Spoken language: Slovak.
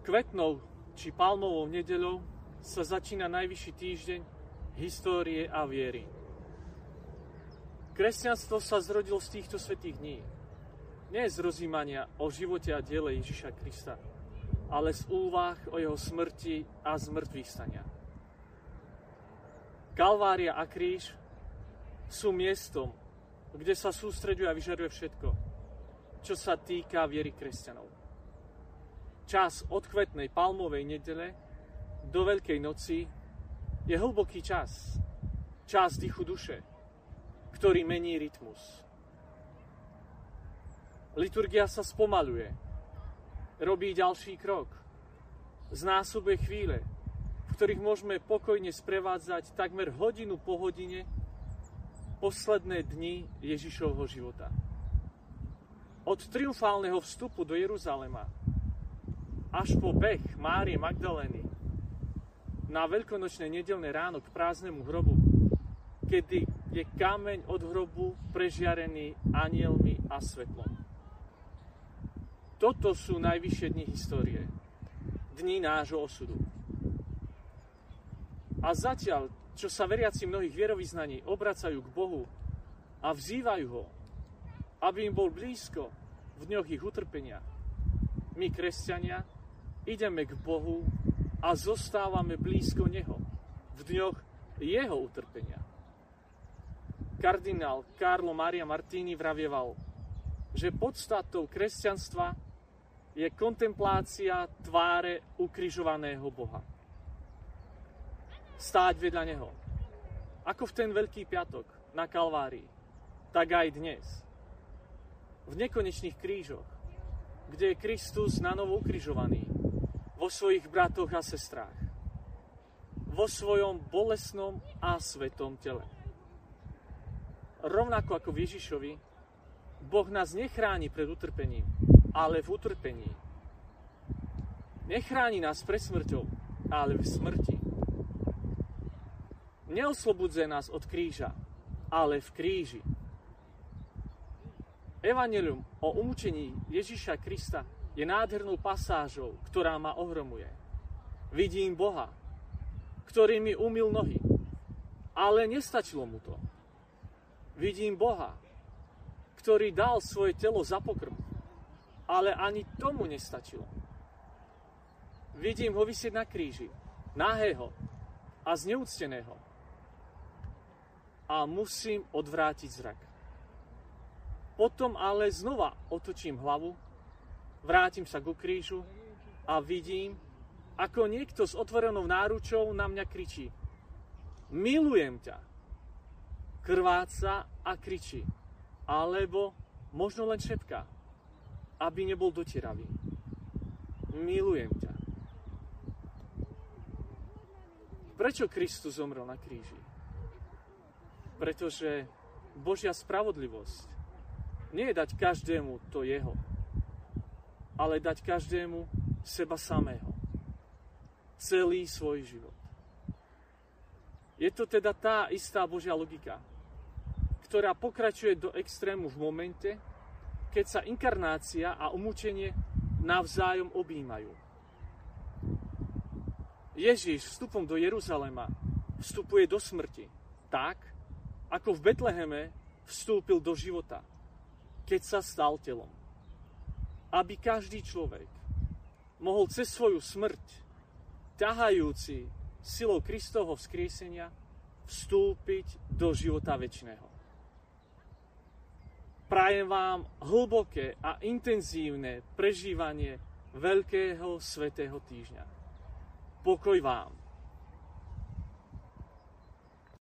Kvetnou či palmovou nedeľou sa začína najvyšší týždeň histórie a viery. Kresťanstvo sa zrodilo z týchto svetých dní. Nie z rozímania o živote a diele Ježiša Krista, ale z úvah o jeho smrti a zmrtvých stania. Kalvária a kríž sú miestom, kde sa sústreďuje a vyžaruje všetko, čo sa týka viery kresťanov. Čas od kvetnej palmovej nedele do Veľkej noci je hlboký čas, čas dychu duše, ktorý mení rytmus. Liturgia sa spomaluje, robí ďalší krok, znásobuje chvíle, v ktorých môžeme pokojne sprevádzať takmer hodinu po hodine posledné dni Ježišovho života. Od triumfálneho vstupu do Jeruzalema až po beh Márie Magdalény na veľkonočné nedelné ráno k prázdnemu hrobu, kedy je kameň od hrobu prežiarený anielmi a svetlom. Toto sú najvyššie dni histórie. Dni nášho osudu. A zatiaľ, čo sa veriaci mnohých vierovýznaní obracajú k Bohu a vzývajú ho, aby im bol blízko v dňoch ich utrpenia, my, kresťania, ideme k Bohu a zostávame blízko Neho v dňoch Jeho utrpenia. Kardinál Carlo Maria Martini vravieval, že podstatou kresťanstva je kontemplácia tváre ukrižovaného Boha. Stáť vedľa Neho. Ako v ten Veľký piatok na Kalvárii, tak aj dnes. V nekonečných krížoch, kde je Kristus na novo ukrižovaný vo svojich bratoch a sestrách. Vo svojom bolesnom a svetom tele rovnako ako v Ježišovi, Boh nás nechráni pred utrpením, ale v utrpení. Nechráni nás pred smrťou, ale v smrti. Neoslobudze nás od kríža, ale v kríži. Evangelium o umúčení Ježiša Krista je nádhernou pasážou, ktorá ma ohromuje. Vidím Boha, ktorý mi umil nohy, ale nestačilo mu to vidím Boha, ktorý dal svoje telo za pokrm, ale ani tomu nestačilo. Vidím ho vysieť na kríži, nahého a zneúcteného. A musím odvrátiť zrak. Potom ale znova otočím hlavu, vrátim sa ku krížu a vidím, ako niekto s otvorenou náručou na mňa kričí. Milujem ťa krváca a kričí. Alebo možno len šepká, aby nebol dotieravý. Milujem ťa. Prečo Kristus zomrel na kríži? Pretože Božia spravodlivosť nie je dať každému to jeho, ale dať každému seba samého. Celý svoj život. Je to teda tá istá Božia logika, ktorá pokračuje do extrému v momente, keď sa inkarnácia a umúčenie navzájom objímajú. Ježiš vstupom do Jeruzalema vstupuje do smrti, tak, ako v Betleheme vstúpil do života, keď sa stal telom. Aby každý človek mohol cez svoju smrť, ťahajúci silou Kristovho vzkriesenia, vstúpiť do života väčšného. Prajem vám hlboké a intenzívne prežívanie Veľkého Svetého týždňa. Pokoj vám.